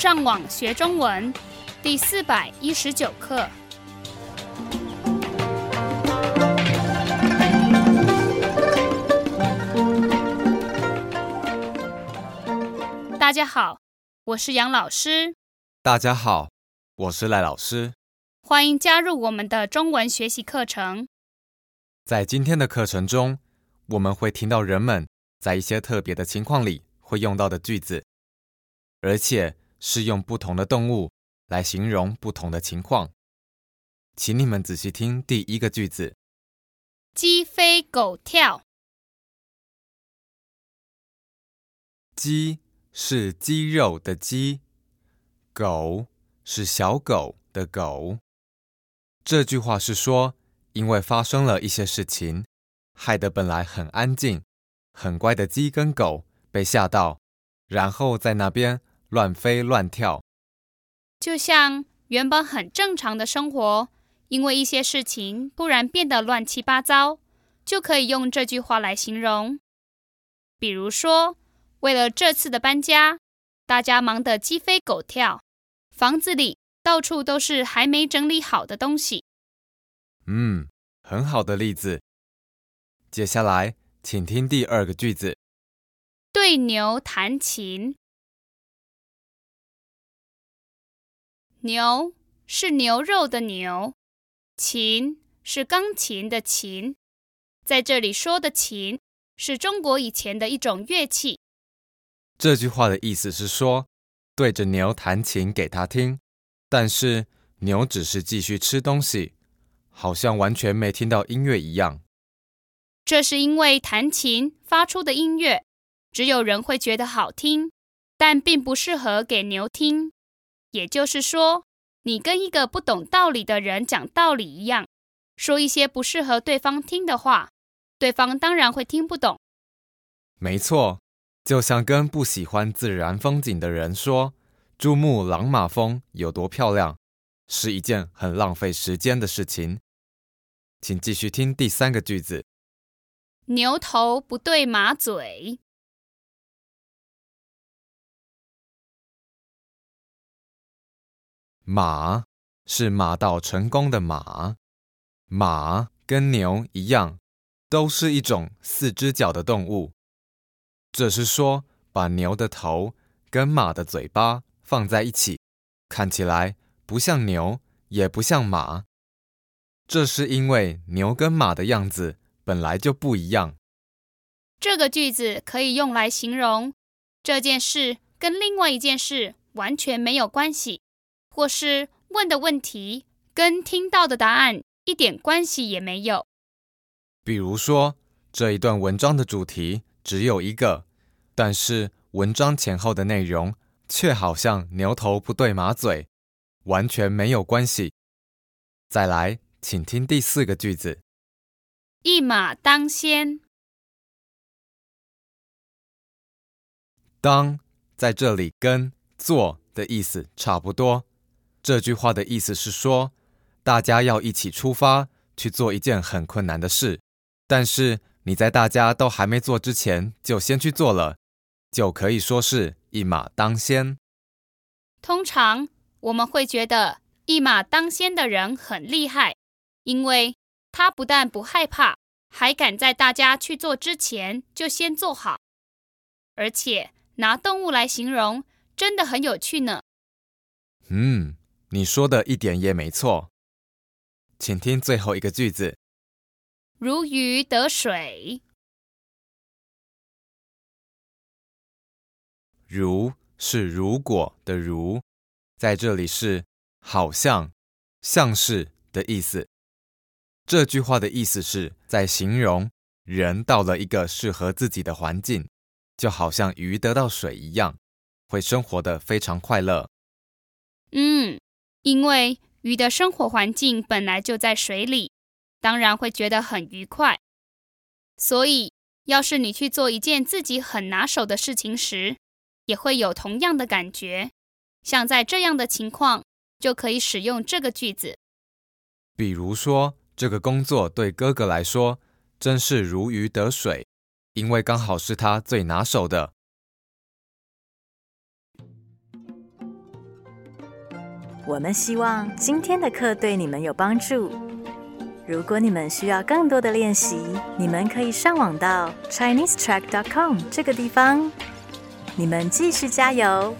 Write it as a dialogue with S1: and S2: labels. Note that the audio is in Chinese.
S1: 上网学中文第四百一十九课。大家好，我是杨老师，
S2: 大家好，我是赖老师，
S1: 欢迎加入我们的中文学习课程。
S2: 在今天的课程中，我们会听到人们在一些特别的情况里会用到的句子，而且是用不同的动物来形容不同的情况。请你们仔细听第一个句子：
S1: 鸡飞狗跳。
S2: 鸡是鸡肉的鸡，狗是小狗的狗。这句话是说，因为发生了一些事情，害得本来很安静、很乖的鸡跟狗被吓到，然后在那边乱飞乱跳。
S1: 就像原本很正常的生活，因为一些事情突然变得乱七八糟，就可以用这句话来形容。比如说，为了这次的搬家，大家忙得鸡飞狗跳，房子里到处都是还没整理好的东西。
S2: 嗯，很好的例子。接下来，请听第二个句子：
S1: 对牛弹琴。牛是牛肉的牛，琴是钢琴的琴。在这里说的琴，是中国以前的一种乐器。
S2: 这句话的意思是说，对着牛弹琴给他听，但是牛只是继续吃东西，好像完全没听到音乐一样。
S1: 这是因为弹琴发出的音乐，只有人会觉得好听，但并不适合给牛听。也就是说，你跟一个不懂道理的人讲道理一样，说一些不适合对方听的话，对方当然会听不懂。
S2: 没错，就像跟不喜欢自然风景的人说珠穆朗玛峰有多漂亮，是一件很浪费时间的事情。请继续听第三个句子：
S1: 牛头不对马嘴。
S2: 马是马到成功的马，马跟牛一样，都是一种四只脚的动物。这是说，把牛的头跟马的嘴巴放在一起，看起来不像牛，也不像马。这是因为牛跟马的样子本来就不一样。
S1: 这个句子可以用来形容这件事跟另外一件事完全没有关系。或是问的问题跟听到的答案一点关系也没有。
S2: 比如说，这一段文章的主题只有一个，但是文章前后的内容却好像牛头不对马嘴，完全没有关系。再来，请听第四个句子：
S1: 一马当先。
S2: 当在这里跟做的意思差不多。这句话的意思是说，大家要一起出发去做一件很困难的事，但是你在大家都还没做之前就先去做了，就可以说是一马当先。
S1: 通常我们会觉得一马当先的人很厉害，因为他不但不害怕，还敢在大家去做之前就先做好，而且拿动物来形容，真的很有趣呢。
S2: 嗯。你说的一点也没错，请听最后一个句子：
S1: 如鱼得水。
S2: 如是如果的如，在这里是好像、像是的意思。这句话的意思是在形容人到了一个适合自己的环境，就好像鱼得到水一样，会生活的非常快乐。
S1: 嗯。因为鱼的生活环境本来就在水里，当然会觉得很愉快。所以，要是你去做一件自己很拿手的事情时，也会有同样的感觉。像在这样的情况，就可以使用这个句子。
S2: 比如说，这个工作对哥哥来说真是如鱼得水，因为刚好是他最拿手的。
S3: 我们希望今天的课对你们有帮助。如果你们需要更多的练习，你们可以上网到 ChineseTrack.com 这个地方。你们继续加油！